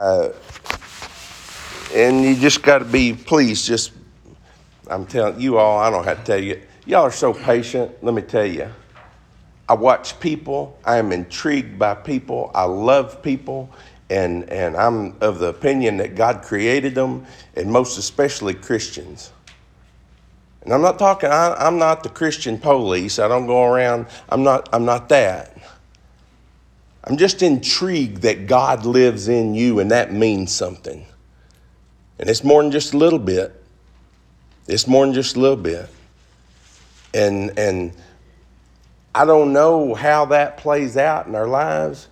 Uh, and you just got to be pleased. Just, I'm telling you all, I don't have to tell you. Y'all are so patient. Let me tell you. I watch people. I am intrigued by people. I love people. And, and I'm of the opinion that God created them, and most especially Christians. And I'm not talking, I, I'm not the Christian police. I don't go around, I'm not, I'm not that. I'm just intrigued that God lives in you, and that means something. And it's more than just a little bit. It's more than just a little bit. And, and I don't know how that plays out in our lives.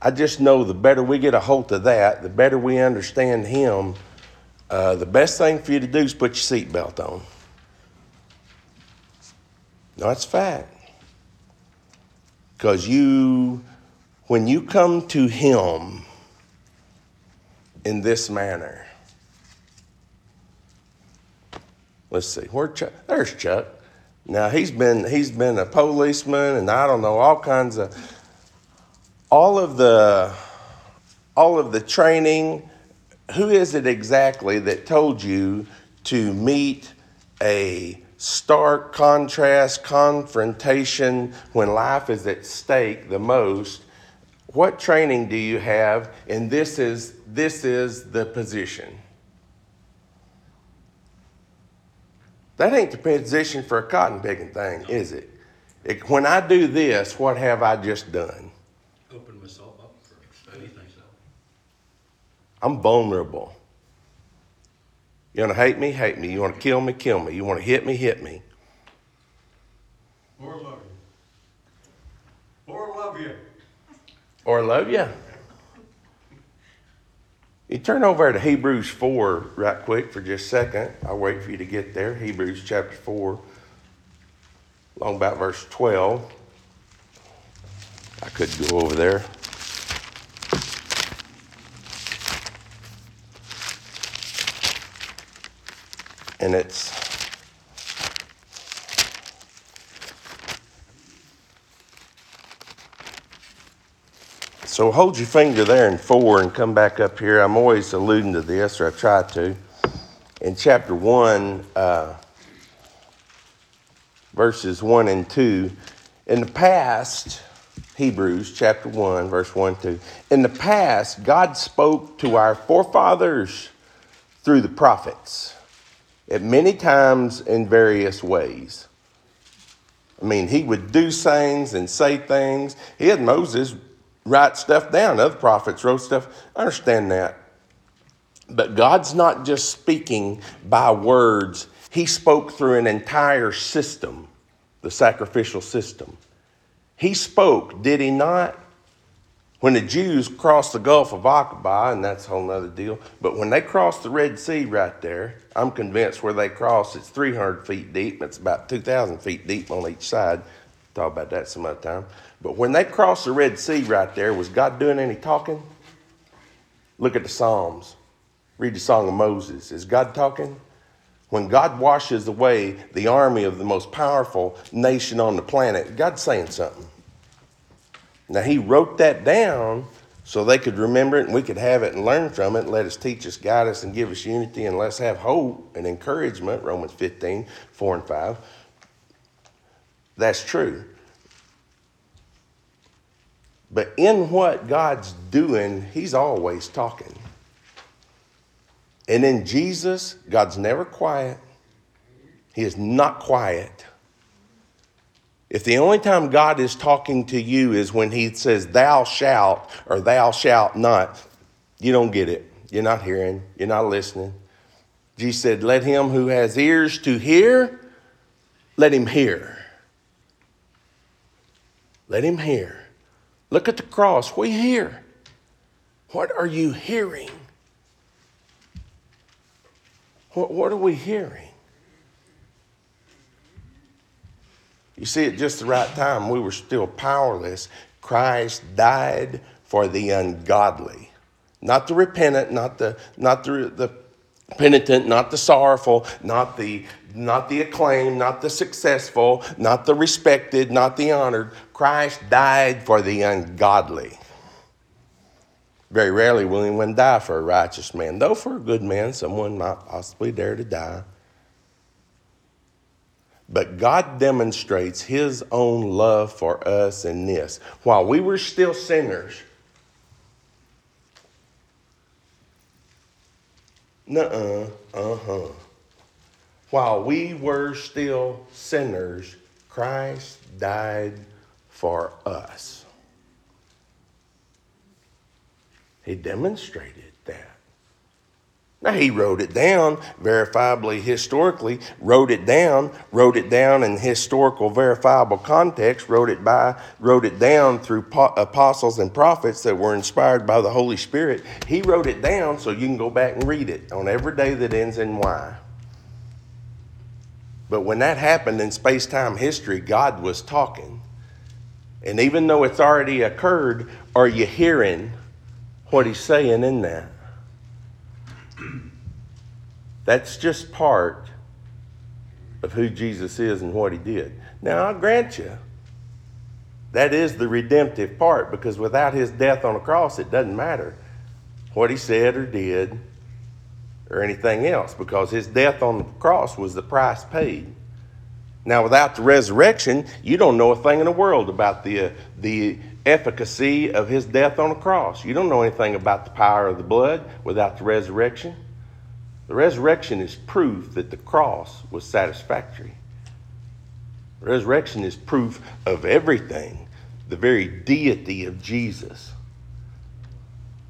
I just know the better we get a hold of that, the better we understand Him, uh, the best thing for you to do is put your seatbelt on. No, that's fact. Because you, when you come to Him in this manner, let's see, where Chuck? There's Chuck. Now he's been he's been a policeman, and I don't know all kinds of all of the all of the training. Who is it exactly that told you to meet a stark contrast confrontation when life is at stake the most? What training do you have? And this is this is the position. That ain't the position for a cotton picking thing, is it? it? When I do this, what have I just done? Open myself up for anything, so. I'm vulnerable. You want to hate me? Hate me. You want to kill me? Kill me. You want to hit me? Hit me. Or love you. Or love you. Or love you. You turn over to Hebrews 4 right quick for just a second. I'll wait for you to get there. Hebrews chapter 4, along about verse 12. I could go over there. And it's So hold your finger there in four and come back up here. I'm always alluding to this, or I try to. In chapter one, uh, verses one and two, in the past, Hebrews chapter 1, verse 1 2. In the past, God spoke to our forefathers through the prophets at many times in various ways. I mean, he would do things and say things. He had Moses write stuff down. Other prophets wrote stuff. I understand that. But God's not just speaking by words, He spoke through an entire system, the sacrificial system. He spoke, did He not? When the Jews crossed the Gulf of Aqaba, and that's a whole other deal, but when they crossed the Red Sea right there, I'm convinced where they crossed, it's 300 feet deep, it's about 2,000 feet deep on each side. Talk about that some other time. But when they crossed the Red Sea right there, was God doing any talking? Look at the Psalms. Read the Song of Moses. Is God talking? When God washes away the army of the most powerful nation on the planet, God's saying something. Now, He wrote that down so they could remember it and we could have it and learn from it and let us teach us, guide us, and give us unity and let's have hope and encouragement. Romans 15, 4 and 5. That's true. But in what God's doing, He's always talking. And in Jesus, God's never quiet. He is not quiet. If the only time God is talking to you is when He says, Thou shalt or Thou shalt not, you don't get it. You're not hearing, you're not listening. Jesus said, Let him who has ears to hear, let him hear. Let him hear. Look at the cross. You hear? What are you hearing? What, what are we hearing? You see, at just the right time, we were still powerless. Christ died for the ungodly, not the repentant, not the, not the, the penitent, not the sorrowful, not the, not the acclaimed, not the successful, not the respected, not the honored. Christ died for the ungodly. Very rarely will anyone die for a righteous man, though for a good man, someone might possibly dare to die. But God demonstrates his own love for us in this. While we were still sinners, nuh uh, uh huh. While we were still sinners, Christ died for us. He demonstrated. Now, he wrote it down verifiably, historically, wrote it down, wrote it down in historical, verifiable context, wrote it by, wrote it down through apostles and prophets that were inspired by the Holy Spirit. He wrote it down so you can go back and read it on every day that ends in Y. But when that happened in space time history, God was talking. And even though it's already occurred, are you hearing what he's saying in that? That's just part of who Jesus is and what he did. Now, I'll grant you, that is the redemptive part because without his death on the cross, it doesn't matter what he said or did or anything else because his death on the cross was the price paid. Now, without the resurrection, you don't know a thing in the world about the, the efficacy of his death on the cross. You don't know anything about the power of the blood without the resurrection. The resurrection is proof that the cross was satisfactory. The resurrection is proof of everything, the very deity of Jesus.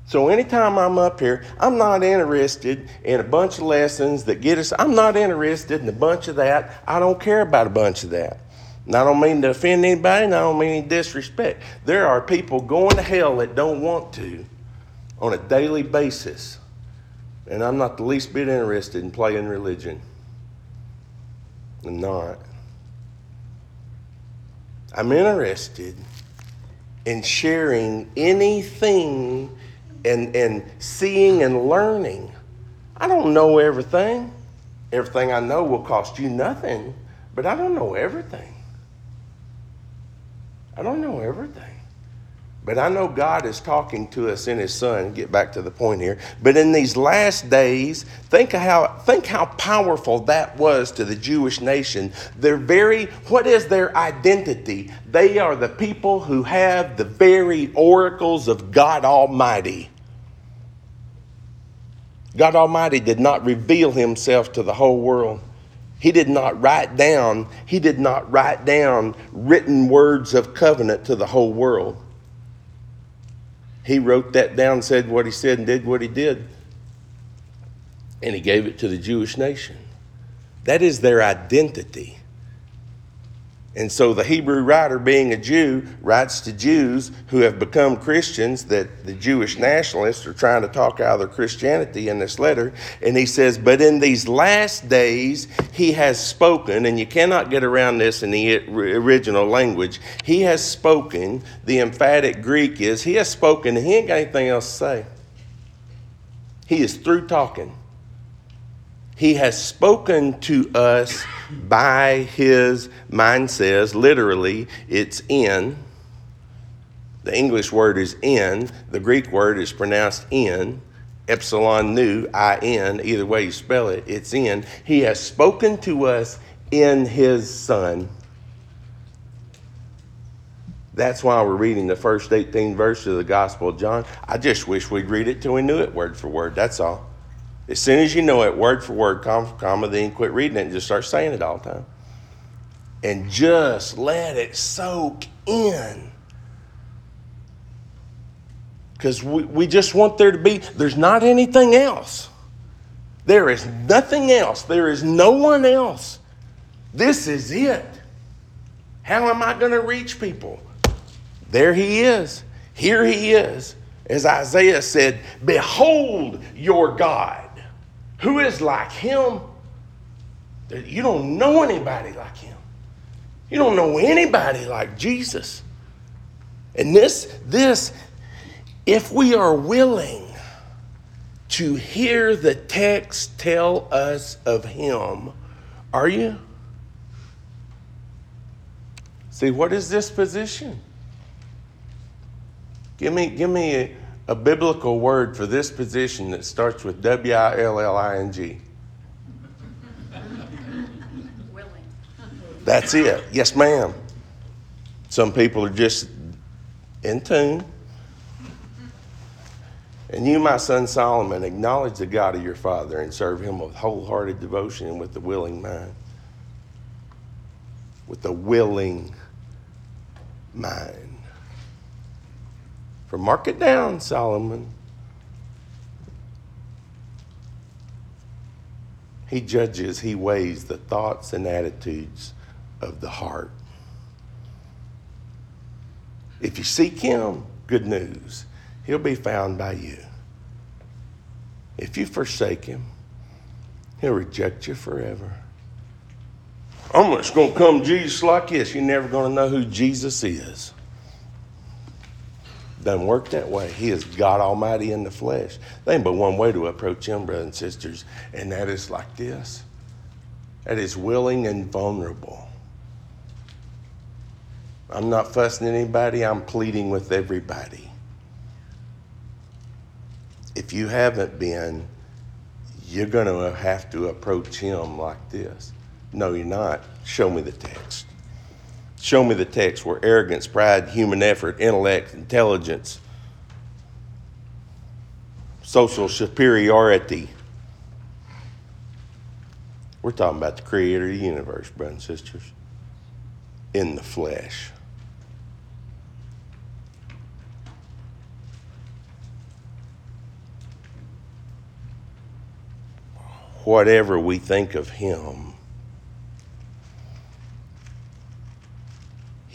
So anytime I'm up here, I'm not interested in a bunch of lessons that get us. I'm not interested in a bunch of that. I don't care about a bunch of that. I don't mean to offend anybody, and I don't mean any disrespect. There are people going to hell that don't want to on a daily basis. And I'm not the least bit interested in playing religion. I'm not. I'm interested in sharing anything and, and seeing and learning. I don't know everything. Everything I know will cost you nothing, but I don't know everything. I don't know everything. But I know God is talking to us in His Son. Get back to the point here. But in these last days, think how think how powerful that was to the Jewish nation. Their very what is their identity? They are the people who have the very oracles of God Almighty. God Almighty did not reveal himself to the whole world. He did not write down, he did not write down written words of covenant to the whole world. He wrote that down, said what he said, and did what he did. And he gave it to the Jewish nation. That is their identity. And so the Hebrew writer, being a Jew, writes to Jews who have become Christians that the Jewish nationalists are trying to talk out of their Christianity in this letter. And he says, But in these last days he has spoken, and you cannot get around this in the original language. He has spoken, the emphatic Greek is, he has spoken, and he ain't got anything else to say. He is through talking. He has spoken to us by his, mind says, literally, it's in. The English word is in. The Greek word is pronounced in. Epsilon nu, I N, either way you spell it, it's in. He has spoken to us in his Son. That's why we're reading the first 18 verses of the Gospel of John. I just wish we'd read it till we knew it word for word. That's all. As soon as you know it, word for word, comma for comma, then quit reading it and just start saying it all the time. And just let it soak in. Because we, we just want there to be, there's not anything else. There is nothing else. There is no one else. This is it. How am I going to reach people? There he is. Here he is. As Isaiah said, Behold your God. Who is like him? You don't know anybody like him. You don't know anybody like Jesus. And this, this, if we are willing to hear the text tell us of him, are you? See, what is this position? Give me, give me a, a biblical word for this position that starts with W I L L I N G? Willing. That's it. Yes, ma'am. Some people are just in tune. And you, my son Solomon, acknowledge the God of your father and serve him with wholehearted devotion and with a willing mind. With a willing mind. Mark it down, Solomon. He judges, he weighs the thoughts and attitudes of the heart. If you seek him, good news, he'll be found by you. If you forsake him, he'll reject you forever. I'm just going to come Jesus like this. You're never going to know who Jesus is. Doesn't work that way. He is God Almighty in the flesh. There ain't but one way to approach him, brothers and sisters, and that is like this. That is willing and vulnerable. I'm not fussing anybody, I'm pleading with everybody. If you haven't been, you're going to have to approach him like this. No, you're not. Show me the text. Show me the text where arrogance, pride, human effort, intellect, intelligence, social superiority. We're talking about the creator of the universe, brothers and sisters, in the flesh. Whatever we think of him,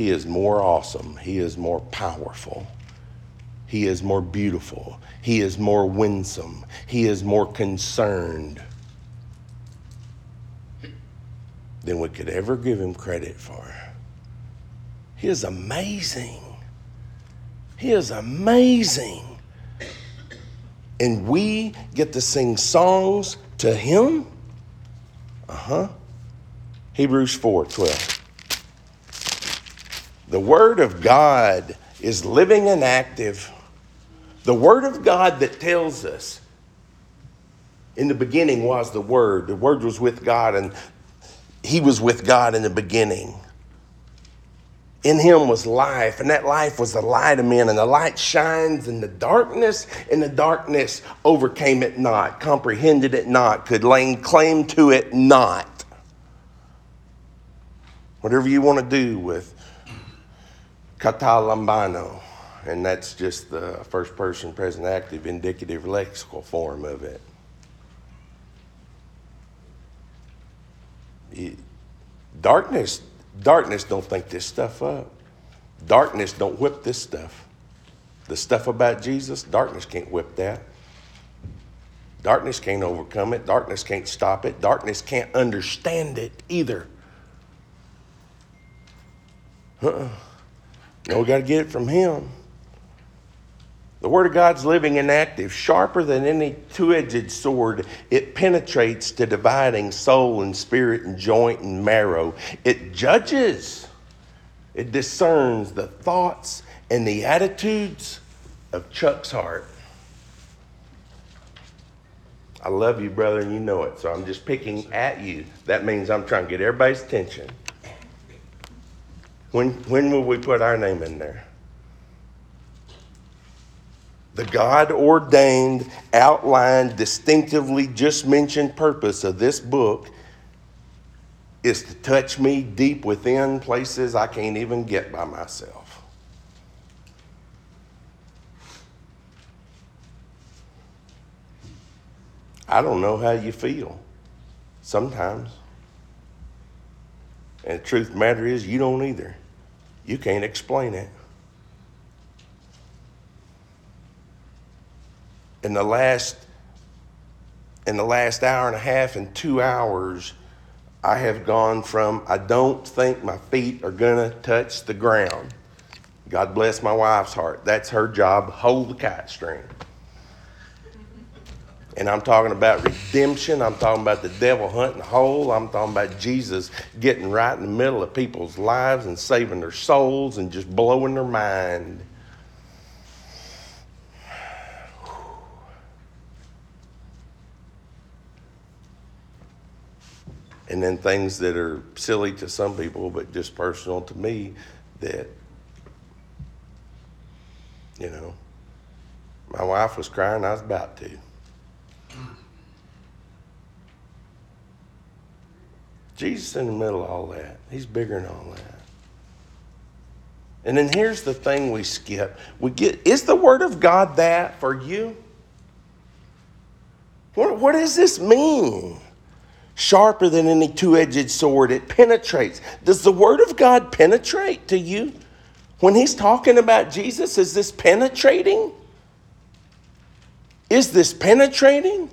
he is more awesome. He is more powerful. He is more beautiful. He is more winsome. He is more concerned than we could ever give him credit for. He is amazing. He is amazing. And we get to sing songs to him? Uh huh. Hebrews 4 12. The Word of God is living and active. The Word of God that tells us in the beginning was the Word. The Word was with God, and He was with God in the beginning. In Him was life, and that life was the light of men, and the light shines in the darkness, and the darkness overcame it not, comprehended it not, could lay claim to it not. Whatever you want to do with Katalambano, and that's just the first person present active indicative lexical form of it. it. Darkness, darkness don't think this stuff up. Darkness don't whip this stuff. The stuff about Jesus, darkness can't whip that. Darkness can't overcome it. Darkness can't stop it. Darkness can't understand it either. Uh-uh. No, we got to get it from Him. The Word of God's living and active, sharper than any two edged sword. It penetrates to dividing soul and spirit and joint and marrow. It judges, it discerns the thoughts and the attitudes of Chuck's heart. I love you, brother, and you know it, so I'm just picking at you. That means I'm trying to get everybody's attention. When, when will we put our name in there? The God ordained, outlined, distinctively just mentioned purpose of this book is to touch me deep within places I can't even get by myself. I don't know how you feel sometimes. And the truth of the matter is, you don't either. You can't explain it. In the last in the last hour and a half and two hours, I have gone from I don't think my feet are gonna touch the ground. God bless my wife's heart. That's her job. Hold the kite string. And I'm talking about redemption. I'm talking about the devil hunting hole. I'm talking about Jesus getting right in the middle of people's lives and saving their souls and just blowing their mind. And then things that are silly to some people, but just personal to me, that, you know, my wife was crying, I was about to. Jesus in the middle of all that. He's bigger than all that. And then here's the thing we skip. We get is the word of God that for you? What, what does this mean? Sharper than any two-edged sword, it penetrates. Does the word of God penetrate to you? When he's talking about Jesus, is this penetrating? Is this penetrating?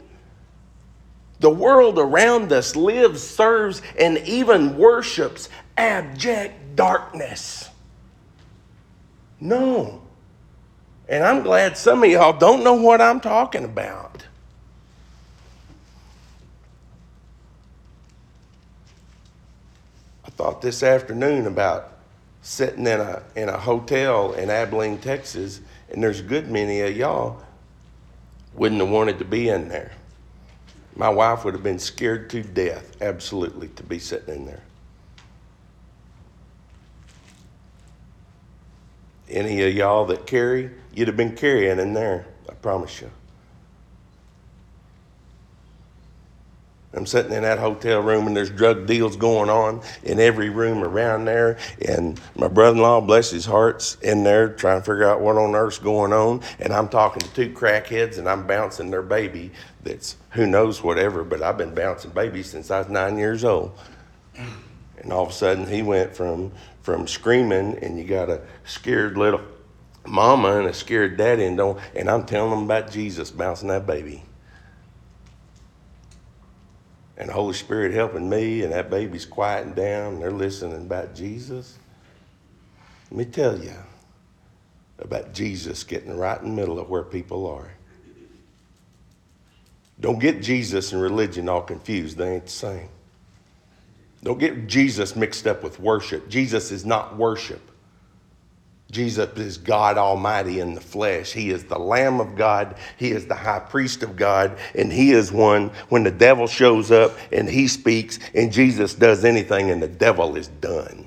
The world around us lives, serves, and even worships abject darkness. No. And I'm glad some of y'all don't know what I'm talking about. I thought this afternoon about sitting in a in a hotel in Abilene, Texas, and there's a good many of y'all wouldn't have wanted to be in there. My wife would have been scared to death, absolutely, to be sitting in there. Any of y'all that carry, you'd have been carrying in there, I promise you. I'm sitting in that hotel room and there's drug deals going on in every room around there. And my brother in law, bless his heart's in there trying to figure out what on earth's going on. And I'm talking to two crackheads and I'm bouncing their baby that's who knows whatever, but I've been bouncing babies since I was nine years old. And all of a sudden he went from from screaming and you got a scared little mama and a scared daddy and don't and I'm telling them about Jesus bouncing that baby and the Holy Spirit helping me, and that baby's quieting down, and they're listening about Jesus. Let me tell you about Jesus getting right in the middle of where people are. Don't get Jesus and religion all confused, they ain't the same. Don't get Jesus mixed up with worship. Jesus is not worship. Jesus is God Almighty in the flesh. He is the Lamb of God. He is the high priest of God. And He is one when the devil shows up and He speaks and Jesus does anything and the devil is done.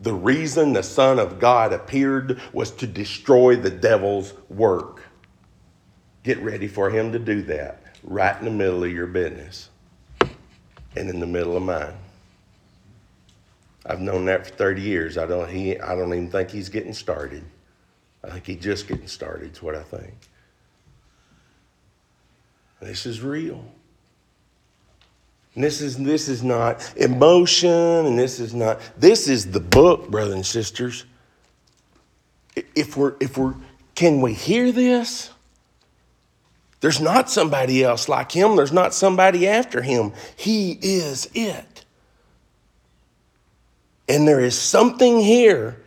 The reason the Son of God appeared was to destroy the devil's work. Get ready for Him to do that right in the middle of your business and in the middle of mine. I've known that for 30 years. I don't, he, I don't even think he's getting started. I think he's just getting started, is what I think. This is real. And this is, this is not emotion, and this is not, this is the book, brothers and sisters. If we're, if we're, can we hear this? There's not somebody else like him. There's not somebody after him. He is it. And there is something here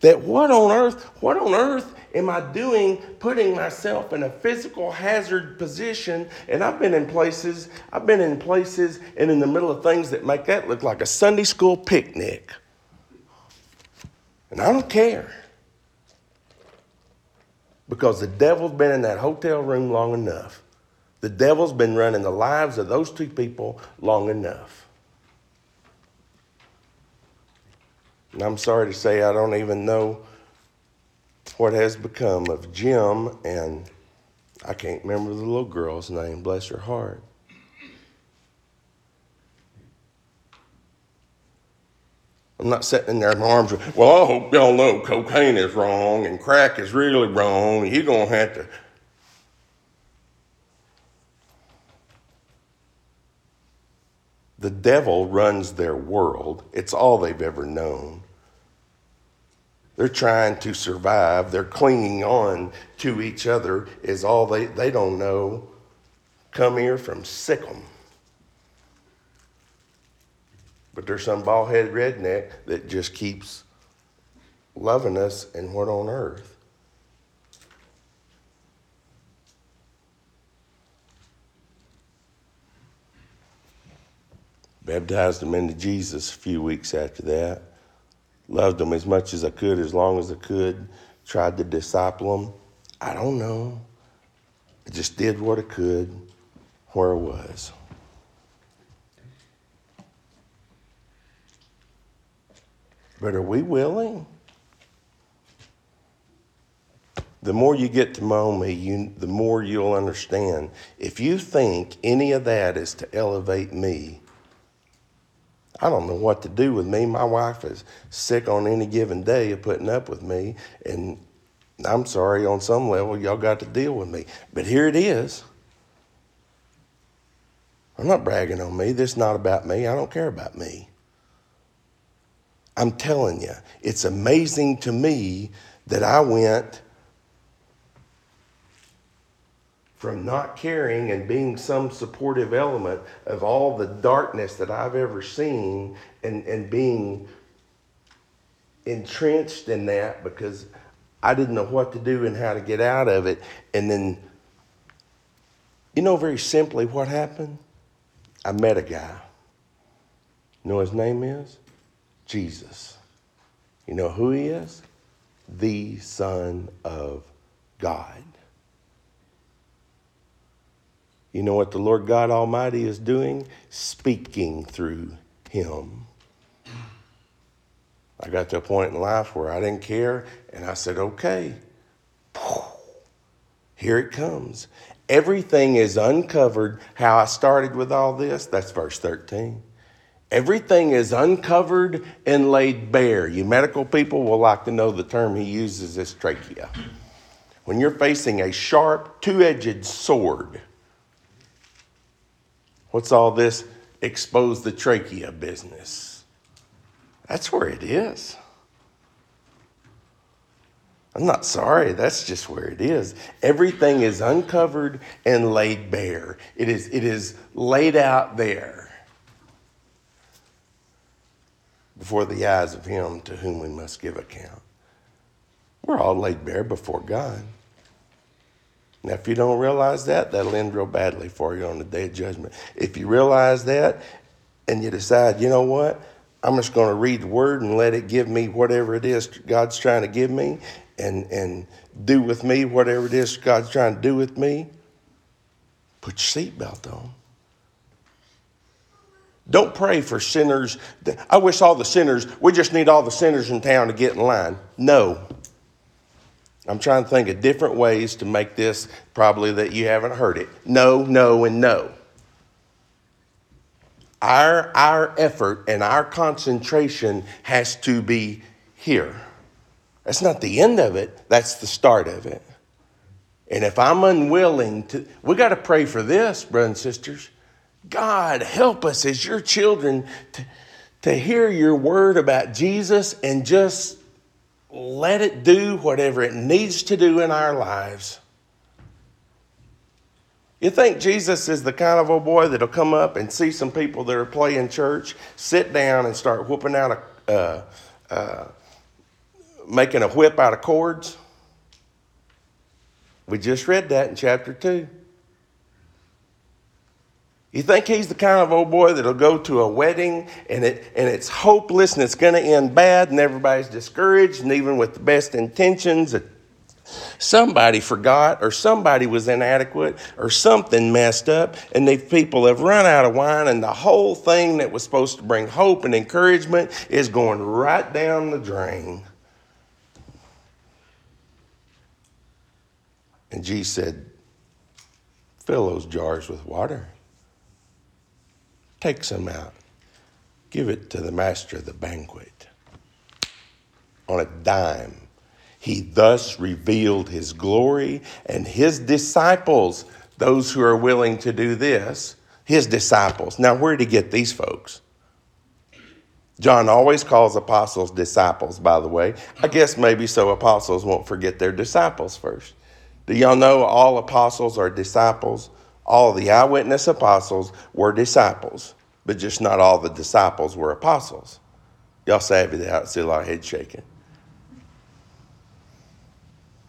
that what on earth, what on earth am I doing putting myself in a physical hazard position? And I've been in places, I've been in places and in the middle of things that make that look like a Sunday school picnic. And I don't care. Because the devil's been in that hotel room long enough. The devil's been running the lives of those two people long enough. And I'm sorry to say, I don't even know what has become of Jim and I can't remember the little girl's name, bless her heart. I'm not sitting there in my arms, well, I hope y'all know cocaine is wrong and crack is really wrong. You're to have to. The devil runs their world, it's all they've ever known. They're trying to survive. They're clinging on to each other is all they, they don't know. Come here from Sikkim. But there's some bald headed redneck that just keeps loving us and what on earth? Baptized him into Jesus a few weeks after that loved them as much as I could, as long as I could, tried to disciple them. I don't know. I just did what I could where I was. But are we willing? The more you get to know me, you, the more you'll understand. If you think any of that is to elevate me, I don't know what to do with me. My wife is sick on any given day of putting up with me, and I'm sorry, on some level, y'all got to deal with me. But here it is. I'm not bragging on me. This is not about me. I don't care about me. I'm telling you, it's amazing to me that I went from not caring and being some supportive element of all the darkness that I've ever seen and, and being entrenched in that because I didn't know what to do and how to get out of it. And then, you know, very simply what happened? I met a guy. You know his name is? Jesus. You know who he is? The Son of God. You know what the Lord God Almighty is doing? Speaking through him. I got to a point in life where I didn't care, and I said, okay, here it comes. Everything is uncovered. How I started with all this, that's verse 13. Everything is uncovered and laid bare. You medical people will like to know the term he uses is trachea. When you're facing a sharp, two edged sword, what's all this expose the trachea business? That's where it is. I'm not sorry, that's just where it is. Everything is uncovered and laid bare. It is, it is laid out there before the eyes of him to whom we must give account. We're all laid bare before God. Now, if you don't realize that, that'll end real badly for you on the day of judgment. If you realize that and you decide, you know what, I'm just going to read the word and let it give me whatever it is God's trying to give me and, and do with me whatever it is God's trying to do with me, put your seatbelt on. Don't pray for sinners. I wish all the sinners, we just need all the sinners in town to get in line. No. I'm trying to think of different ways to make this probably that you haven't heard it. No, no, and no. Our, our effort and our concentration has to be here. That's not the end of it, that's the start of it. And if I'm unwilling to, we got to pray for this, brothers and sisters. God, help us as your children to, to hear your word about Jesus and just let it do whatever it needs to do in our lives. You think Jesus is the kind of old boy that'll come up and see some people that are playing church, sit down and start whooping out a, uh, uh, making a whip out of cords? We just read that in chapter 2. You think he's the kind of old boy that'll go to a wedding and it and it's hopeless and it's going to end bad and everybody's discouraged and even with the best intentions somebody forgot or somebody was inadequate or something messed up and the people have run out of wine and the whole thing that was supposed to bring hope and encouragement is going right down the drain. And Jesus said, fill those jars with water. Take some out. Give it to the master of the banquet. On a dime, he thus revealed his glory, and his disciples, those who are willing to do this, his disciples. Now, where did he get these folks? John always calls apostles disciples, by the way. I guess maybe so apostles won't forget their disciples first. Do y'all know all apostles are disciples? All the eyewitness apostles were disciples, but just not all the disciples were apostles. Y'all savvy that? I see a lot of head shaking.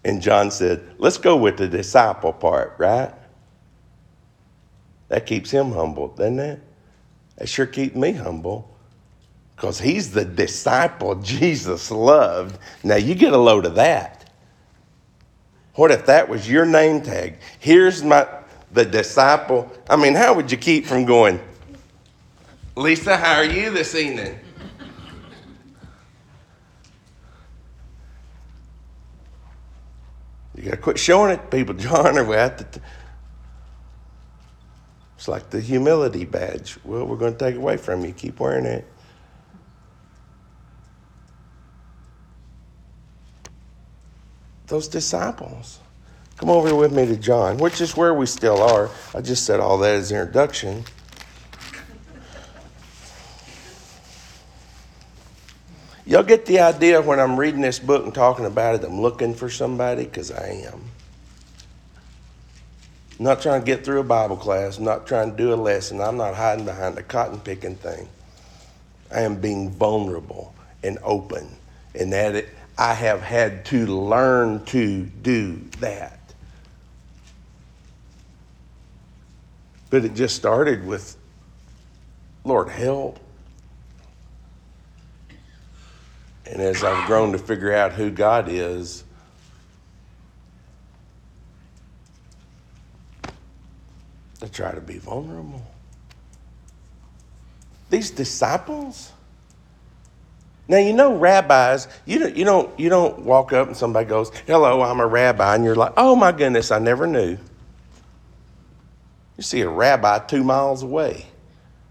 And John said, let's go with the disciple part, right? That keeps him humble, doesn't it? That sure keeps me humble because he's the disciple Jesus loved. Now you get a load of that. What if that was your name tag? Here's my the disciple. I mean, how would you keep from going, Lisa, how are you this evening? You gotta quit showing it to people, John, or we have to. T- it's like the humility badge. Well, we're gonna take it away from you. Keep wearing it. Those disciples. Come over with me to John, which is where we still are. I just said all that as an introduction. Y'all get the idea when I'm reading this book and talking about it, I'm looking for somebody because I am. I'm not trying to get through a Bible class. I'm not trying to do a lesson. I'm not hiding behind a cotton picking thing. I am being vulnerable and open. And that it, I have had to learn to do that. But it just started with, Lord, help. And as I've grown to figure out who God is, I try to be vulnerable. These disciples. Now you know rabbis. You don't. You don't. You don't walk up and somebody goes, "Hello, I'm a rabbi," and you're like, "Oh my goodness, I never knew." You see a rabbi two miles away.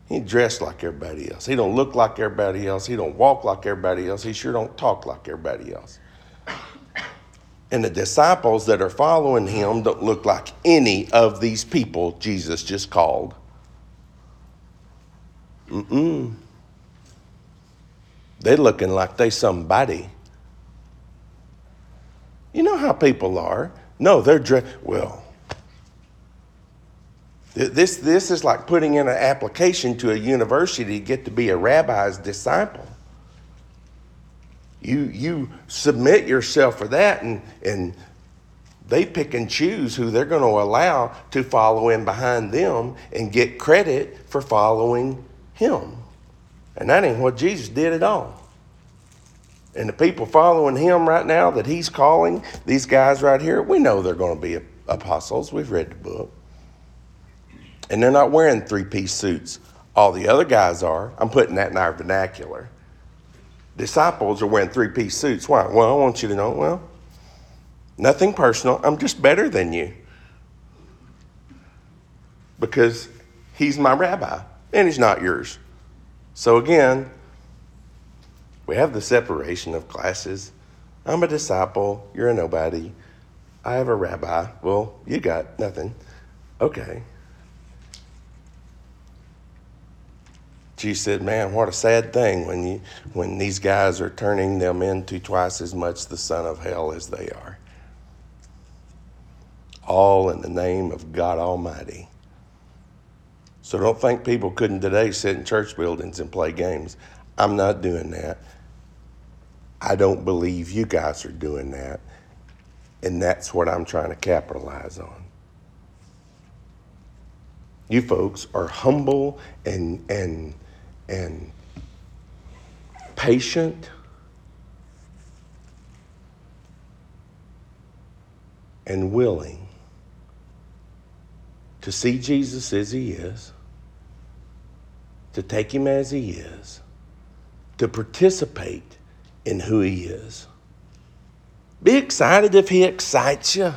He dressed like everybody else. He don't look like everybody else. He don't walk like everybody else. He sure don't talk like everybody else. And the disciples that are following him don't look like any of these people Jesus just called. Mm-mm. They're looking like they somebody. You know how people are. No, they're dressed. Well, this, this is like putting in an application to a university to get to be a rabbi's disciple. You, you submit yourself for that, and, and they pick and choose who they're going to allow to follow in behind them and get credit for following him. And that ain't what Jesus did at all. And the people following him right now that he's calling, these guys right here, we know they're going to be apostles. We've read the book. And they're not wearing three piece suits. All the other guys are. I'm putting that in our vernacular. Disciples are wearing three piece suits. Why? Well, I want you to know, well, nothing personal. I'm just better than you. Because he's my rabbi and he's not yours. So again, we have the separation of classes. I'm a disciple, you're a nobody. I have a rabbi. Well, you got nothing. Okay. Jesus said, Man, what a sad thing when, you, when these guys are turning them into twice as much the son of hell as they are. All in the name of God Almighty. So don't think people couldn't today sit in church buildings and play games. I'm not doing that. I don't believe you guys are doing that. And that's what I'm trying to capitalize on. You folks are humble and, and, and patient and willing to see Jesus as he is, to take him as he is, to participate in who he is. Be excited if he excites you.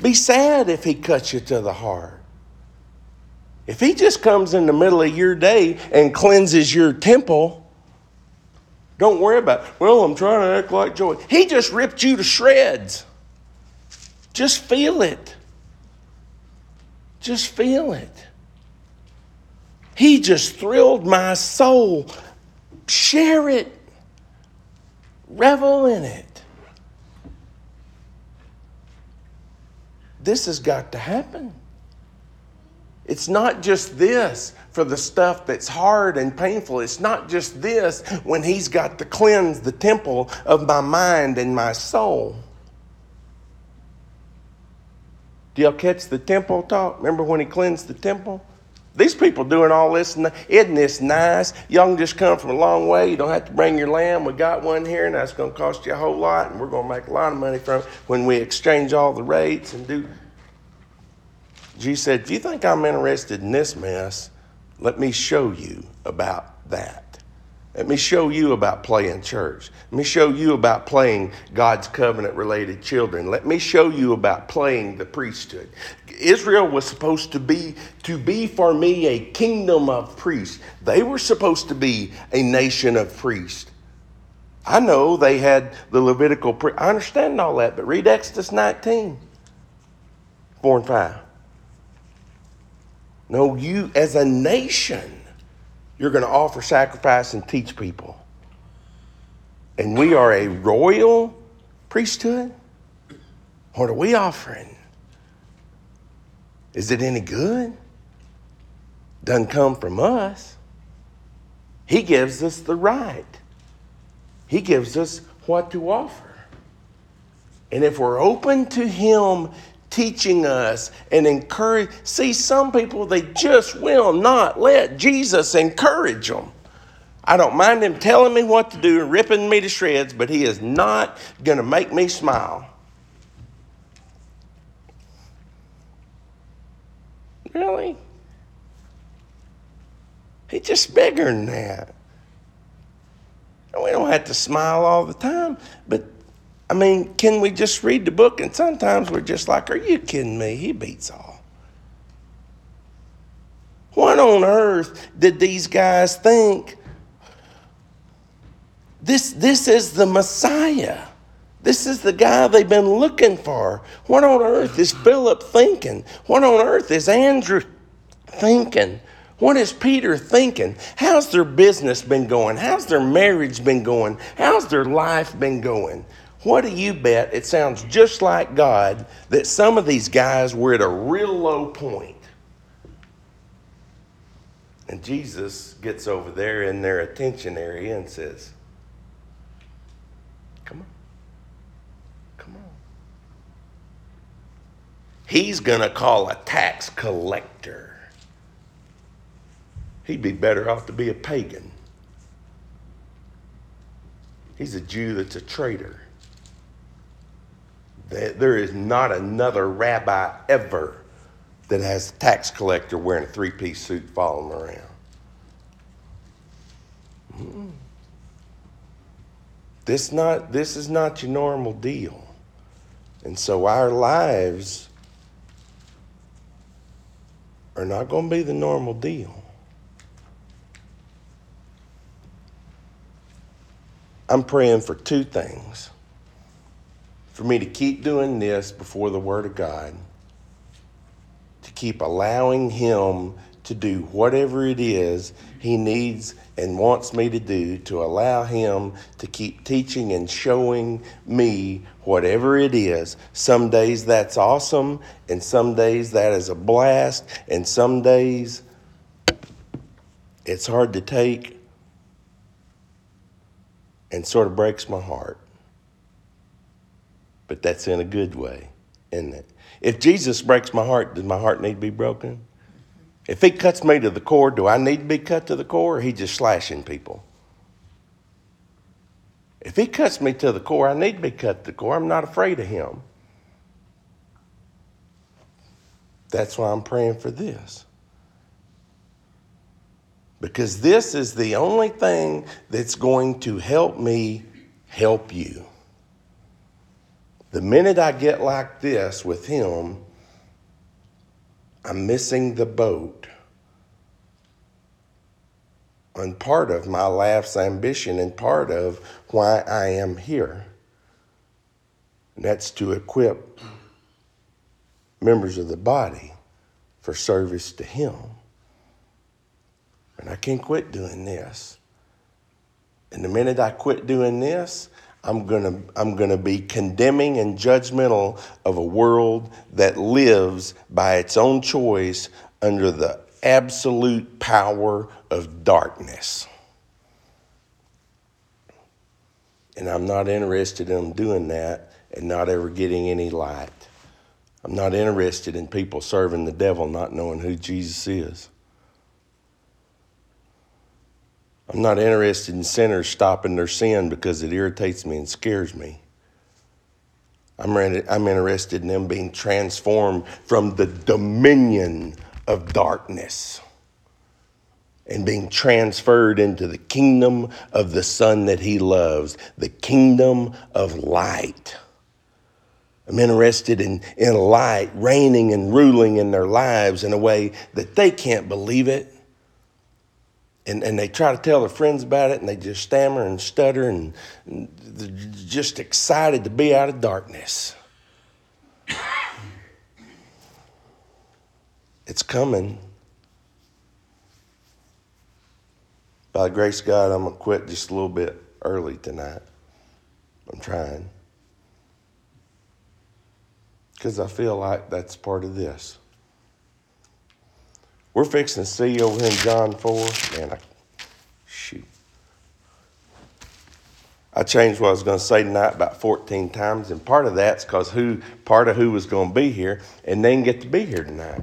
Be sad if he cuts you to the heart. If he just comes in the middle of your day and cleanses your temple, don't worry about, it. well, I'm trying to act like joy. He just ripped you to shreds. Just feel it. Just feel it. He just thrilled my soul. Share it. Revel in it. This has got to happen. It's not just this for the stuff that's hard and painful. It's not just this when He's got to cleanse the temple of my mind and my soul. Do y'all catch the temple talk? Remember when He cleansed the temple? These people doing all this, isn't this nice? Y'all can just come from a long way. You don't have to bring your lamb. We got one here, and that's going to cost you a whole lot, and we're going to make a lot of money from it when we exchange all the rates and do. Jesus said, If you think I'm interested in this mess, let me show you about that. Let me show you about playing church. Let me show you about playing God's covenant related children. Let me show you about playing the priesthood. Israel was supposed to be to be for me a kingdom of priests. They were supposed to be a nation of priests. I know they had the Levitical pri- I understand all that, but read Exodus 19, 4 and 5. No, you as a nation you're going to offer sacrifice and teach people. And we are a royal priesthood? What are we offering? Is it any good? Doesn't come from us. He gives us the right. He gives us what to offer. And if we're open to Him teaching us and encourage. See, some people, they just will not let Jesus encourage them. I don't mind him telling me what to do and ripping me to shreds, but he is not going to make me smile. Really? He's just bigger than that. We don't have to smile all the time, but I mean, can we just read the book? And sometimes we're just like, are you kidding me? He beats all. What on earth did these guys think? This, this is the Messiah. This is the guy they've been looking for. What on earth is Philip thinking? What on earth is Andrew thinking? What is Peter thinking? How's their business been going? How's their marriage been going? How's their life been going? What do you bet? It sounds just like God that some of these guys were at a real low point. And Jesus gets over there in their attention area and says, Come on. Come on. He's going to call a tax collector. He'd be better off to be a pagan. He's a Jew that's a traitor. There is not another rabbi ever that has a tax collector wearing a three piece suit following around. Mm. This, not, this is not your normal deal. And so our lives are not going to be the normal deal. I'm praying for two things for me to keep doing this before the Word of God, to keep allowing Him to do whatever it is He needs and wants me to do, to allow Him to keep teaching and showing me whatever it is. Some days that's awesome, and some days that is a blast, and some days it's hard to take and sort of breaks my heart but that's in a good way, isn't it? If Jesus breaks my heart, does my heart need to be broken? If he cuts me to the core, do I need to be cut to the core or he just slashing people? If he cuts me to the core, I need to be cut to the core. I'm not afraid of him. That's why I'm praying for this. Because this is the only thing that's going to help me help you. The minute I get like this with him, I'm missing the boat on part of my life's ambition and part of why I am here. And that's to equip members of the body for service to Him. And I can't quit doing this. And the minute I quit doing this, I'm gonna, I'm gonna be condemning and judgmental of a world that lives by its own choice under the absolute power of darkness. And I'm not interested in doing that and not ever getting any light. I'm not interested in people serving the devil not knowing who Jesus is. I'm not interested in sinners stopping their sin because it irritates me and scares me. I'm, I'm interested in them being transformed from the dominion of darkness and being transferred into the kingdom of the Son that He loves, the kingdom of light. I'm interested in, in light reigning and ruling in their lives in a way that they can't believe it. And, and they try to tell their friends about it and they just stammer and stutter and, and they're just excited to be out of darkness. It's coming. By the grace of God, I'm going to quit just a little bit early tonight. I'm trying. Because I feel like that's part of this. We're fixing to see over in John 4. Man, I, shoot. I changed what I was going to say tonight about 14 times, and part of that's because who, part of who was going to be here, and they didn't get to be here tonight.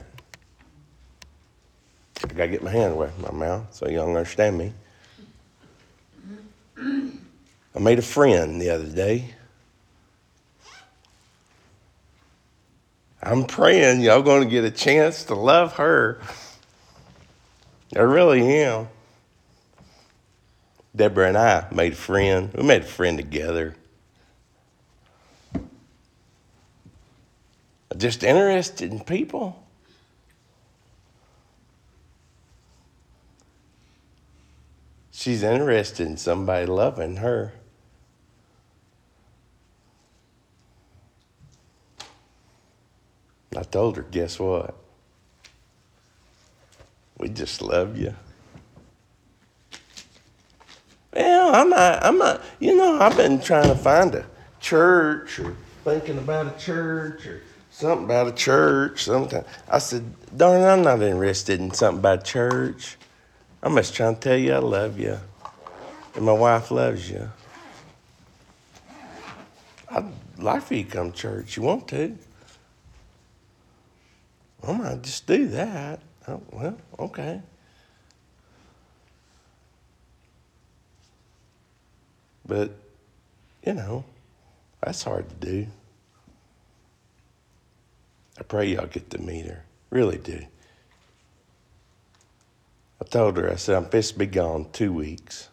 I got to get my hand away from my mouth so y'all understand me. I made a friend the other day. I'm praying y'all going to get a chance to love her. I really am. Deborah and I made a friend. We made a friend together. Just interested in people. She's interested in somebody loving her. I told her, guess what? We just love you. Well, I'm not, I'm not, you know, I've been trying to find a church or thinking about a church or something about a church. Sometime. I said, darn, I'm not interested in something about church. I'm just trying to tell you I love you. And my wife loves you. I'd like for you to come to church. You want to? I might just do that. Oh, well, okay. But, you know, that's hard to do. I pray y'all get to meet her. Really do. I told her, I said, I'm supposed to be gone two weeks.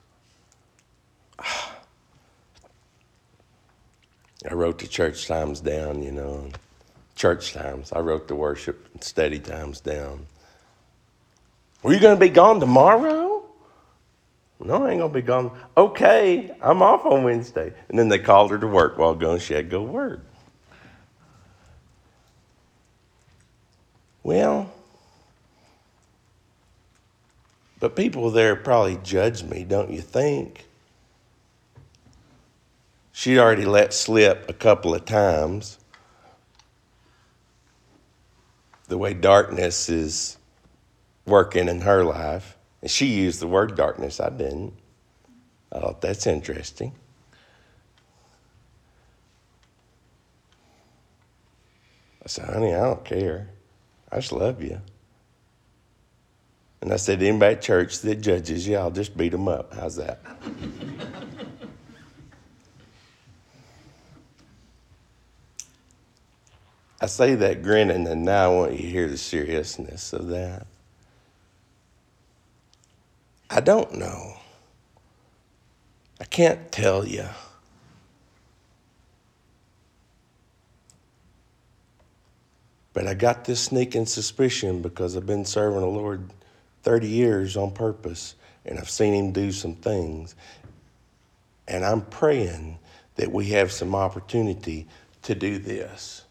I wrote the church times down, you know, church times. I wrote the worship and study times down. Were you going to be gone tomorrow? No, I ain't going to be gone. Okay, I'm off on Wednesday. And then they called her to work while going, she had to go work. Well, but people there probably judge me, don't you think? She'd already let slip a couple of times the way darkness is working in her life. And she used the word darkness, I didn't. I thought that's interesting. I said, honey, I don't care. I just love you. And I said, anybody at church that judges you, I'll just beat them up. How's that? I say that grinning, and now I want you to hear the seriousness of that. I don't know. I can't tell you. But I got this sneaking suspicion because I've been serving the Lord 30 years on purpose and I've seen Him do some things. And I'm praying that we have some opportunity to do this.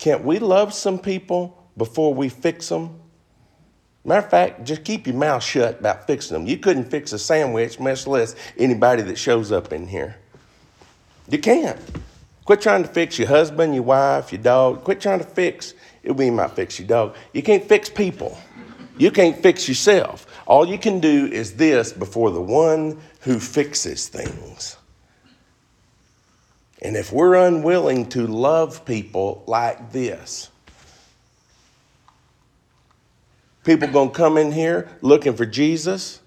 Can't we love some people before we fix them? Matter of fact, just keep your mouth shut about fixing them. You couldn't fix a sandwich, much less anybody that shows up in here. You can't. Quit trying to fix your husband, your wife, your dog. Quit trying to fix, it we might fix your dog. You can't fix people. You can't fix yourself. All you can do is this before the one who fixes things. And if we're unwilling to love people like this, people going to come in here looking for Jesus.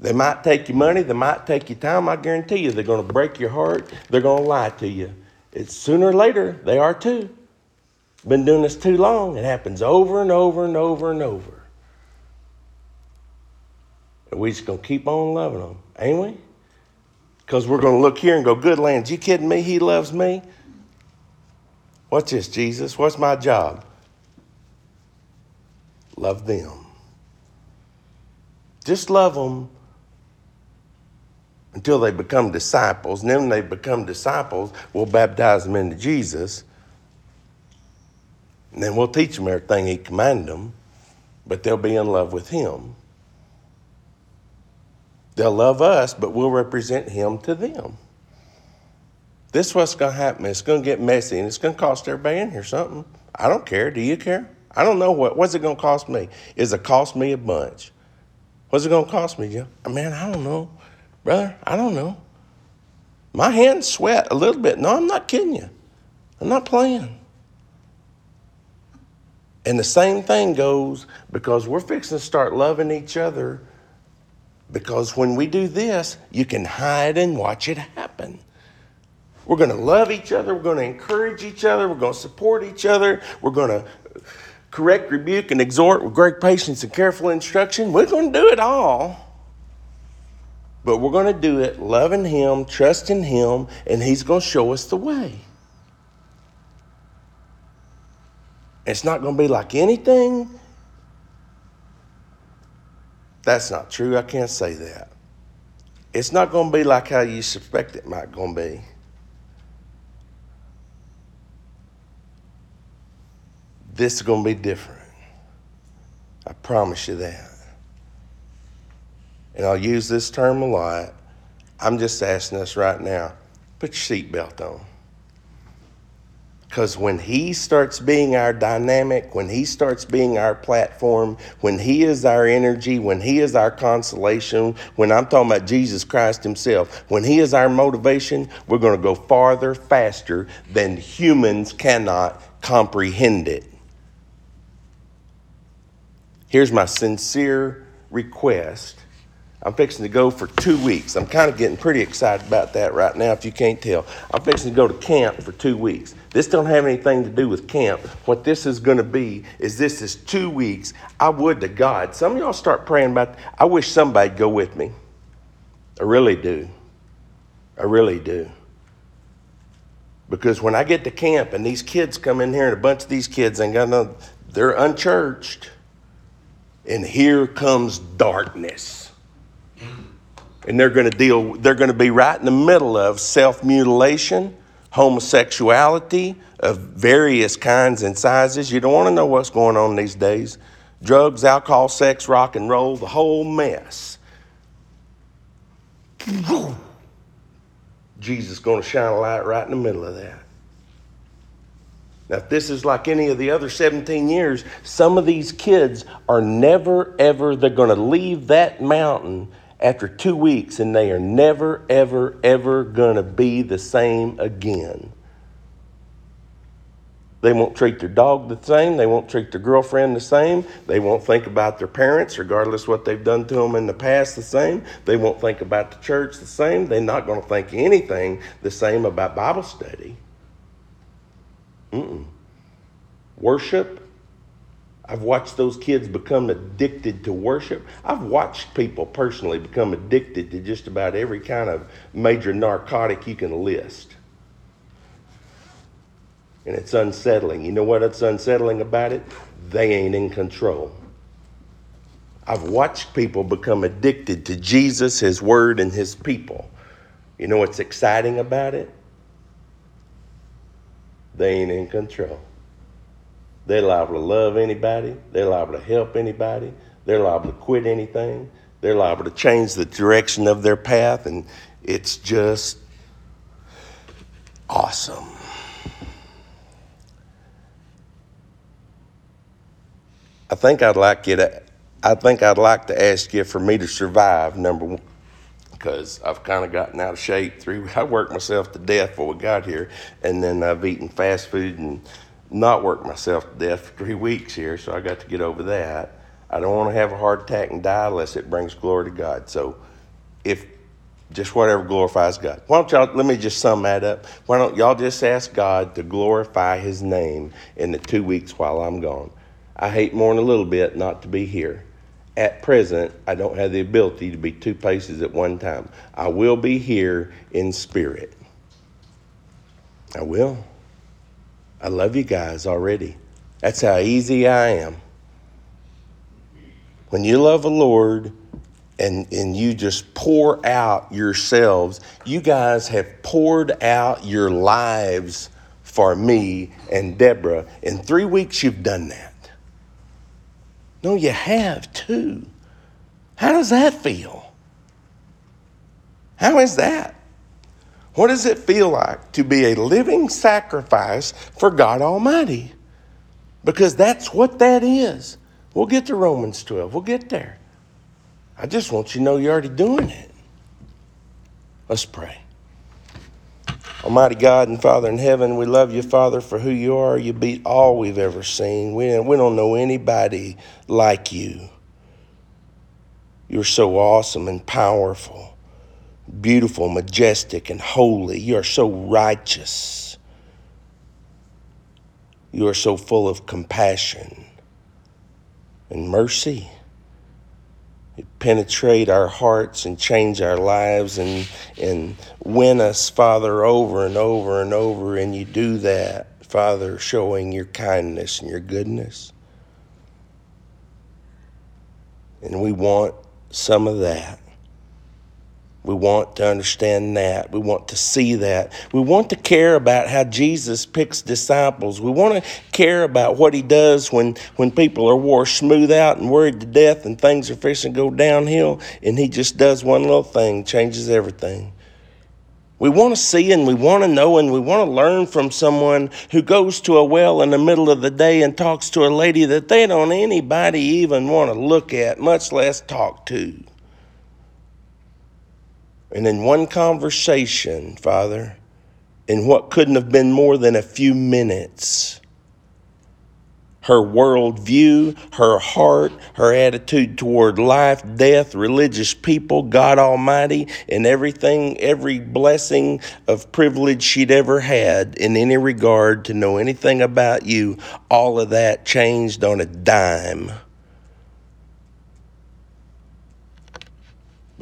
They might take your money, they might take your time. I guarantee you, they're going to break your heart. They're going to lie to you. It's sooner or later they are too. Been doing this too long. It happens over and over and over and over. And we just gonna keep on loving them, ain't we? Because we're gonna look here and go, good lands, you kidding me? He loves me. What's this, Jesus? What's my job? Love them. Just love them until they become disciples. And then when they become disciples, we'll baptize them into Jesus. And then we'll teach them everything He commanded them, but they'll be in love with Him. They'll love us, but we'll represent Him to them. This is what's going to happen. It's going to get messy, and it's going to cost everybody in here something. I don't care. Do you care? I don't know what. What's it to cost me? Is it cost me a bunch? What's it to cost me, Joe? Uh, man, I don't know, brother. I don't know. My hands sweat a little bit. No, I'm not kidding you. I'm not playing. And the same thing goes because we're fixing to start loving each other. Because when we do this, you can hide and watch it happen. We're going to love each other. We're going to encourage each other. We're going to support each other. We're going to correct, rebuke, and exhort with great patience and careful instruction. We're going to do it all. But we're going to do it loving Him, trusting Him, and He's going to show us the way. It's not going to be like anything. That's not true. I can't say that. It's not going to be like how you suspect it might going to be. This is going to be different. I promise you that. And I'll use this term a lot. I'm just asking us right now put your seatbelt on. Because when he starts being our dynamic, when he starts being our platform, when he is our energy, when he is our consolation, when I'm talking about Jesus Christ himself, when he is our motivation, we're going to go farther, faster than humans cannot comprehend it. Here's my sincere request. I'm fixing to go for two weeks. I'm kind of getting pretty excited about that right now, if you can't tell. I'm fixing to go to camp for two weeks. This don't have anything to do with camp. What this is going to be is this is two weeks. I would to God. Some of y'all start praying about. I wish somebody'd go with me. I really do. I really do. Because when I get to camp and these kids come in here, and a bunch of these kids ain't got no, they're unchurched and here comes darkness. And they're going to deal, they're going to be right in the middle of self mutilation, homosexuality of various kinds and sizes. You don't want to know what's going on these days drugs, alcohol, sex, rock and roll, the whole mess. Jesus is going to shine a light right in the middle of that. Now, if this is like any of the other 17 years, some of these kids are never, ever, they're going to leave that mountain after two weeks and they are never, ever, ever going to be the same again. They won't treat their dog the same. They won't treat their girlfriend the same. They won't think about their parents, regardless what they've done to them in the past, the same. They won't think about the church the same. They're not going to think anything the same about Bible study. Mm-mm. Worship. I've watched those kids become addicted to worship. I've watched people personally become addicted to just about every kind of major narcotic you can list. And it's unsettling. You know what unsettling about it? They ain't in control. I've watched people become addicted to Jesus, His Word, and His people. You know what's exciting about it? They ain't in control. They're liable to love anybody. They're liable to help anybody. They're liable to quit anything. They're liable to change the direction of their path. And it's just awesome. I think I'd like you to, I think I'd like to ask you for me to survive, number one, because I've kind of gotten out of shape. Three, I worked myself to death before we got here, and then I've eaten fast food and not worked myself to death for three weeks here, so I got to get over that. I don't want to have a heart attack and die unless it brings glory to God. So if Just whatever glorifies God. Why don't y'all, let me just sum that up. Why don't y'all just ask God to glorify his name in the two weeks while I'm gone? I hate than a little bit not to be here. At present, I don't have the ability to be two places at one time. I will be here in spirit. I will. I love you guys already. That's how easy I am. When you love the Lord and, and you just pour out yourselves, you guys have poured out your lives for me and Deborah. In three weeks, you've done that. No, you have too. How does that feel? How is that? What does it feel like to be a living sacrifice for God Almighty? Because that's what that is. We'll get to Romans 12. We'll get there. I just want you to know you're already doing it. Let's pray. Almighty God and Father in heaven, we love you, Father, for who you are. You beat all we've ever seen. We, we don't know anybody like you. You're so awesome and powerful, beautiful, majestic, and holy. You are so righteous. You are so full of compassion and mercy. Penetrate our hearts and change our lives and, and win us, Father, over and over and over. And you do that, Father, showing your kindness and your goodness. And we want some of that. We want to understand that. We want to see that. We want to care about how Jesus picks disciples. We want to care about what he does when, when people are wore smooth out and worried to death and things are fixing to go downhill and he just does one little thing, changes everything. We want to see and we want to know and we want to learn from someone who goes to a well in the middle of the day and talks to a lady that they don't anybody even want to look at, much less talk to. And in one conversation, Father, in what couldn't have been more than a few minutes, her worldview, her heart, her attitude toward life, death, religious people, God Almighty, and everything, every blessing of privilege she'd ever had in any regard to know anything about you, all of that changed on a dime.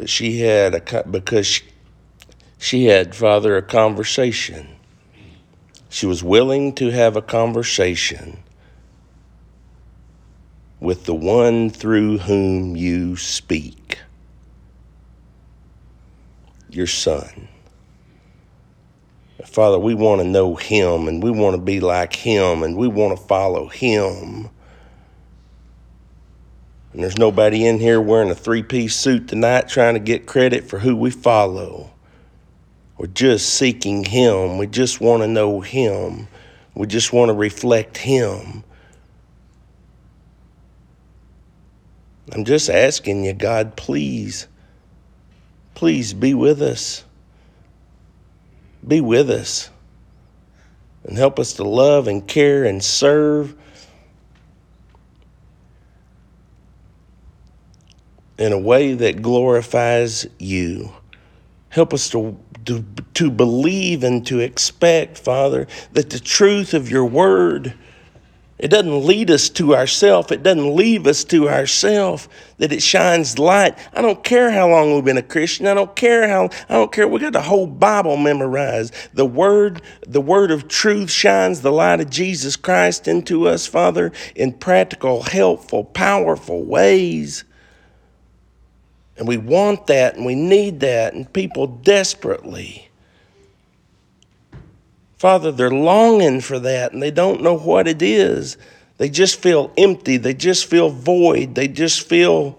But she had a, because she, she had, Father, a conversation. She was willing to have a conversation with the one through whom you speak, your son. Father, we want to know him and we want to be like him and we want to follow him. And there's nobody in here wearing a three piece suit tonight trying to get credit for who we follow. We're just seeking Him. We just want to know Him. We just want to reflect Him. I'm just asking you, God, please, please be with us. Be with us and help us to love and care and serve in a way that glorifies you. Help us to, to, to believe and to expect, Father, that the truth of your word, it doesn't lead us to ourself. It doesn't leave us to ourself, that it shines light. I don't care how long we've been a Christian. I don't care how, I don't care. We got the whole Bible memorized. The word, the word of truth shines the light of Jesus Christ into us, Father, in practical, helpful, powerful ways. And we want that and we need that, and people desperately. Father, they're longing for that and they don't know what it is. They just feel empty. They just feel void. They just feel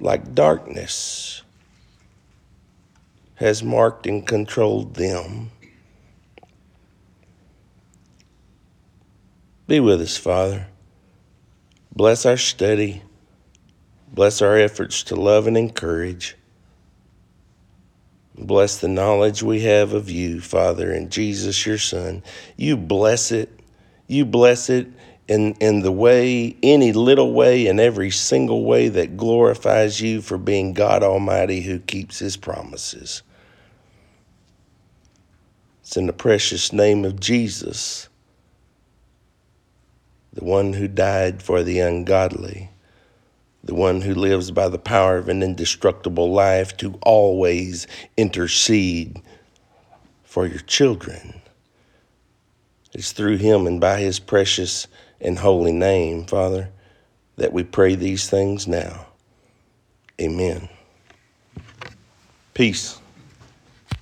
like darkness has marked and controlled them. Be with us, Father. Bless our study. Bless our efforts to love and encourage. Bless the knowledge we have of you, Father, and Jesus, your Son. You bless it. You bless it in, in the way, any little way, in every single way that glorifies you for being God Almighty who keeps his promises. It's in the precious name of Jesus, the one who died for the ungodly, the one who lives by the power of an indestructible life to always intercede for your children. It's through him and by his precious and holy name, Father, that we pray these things now. Amen. Peace.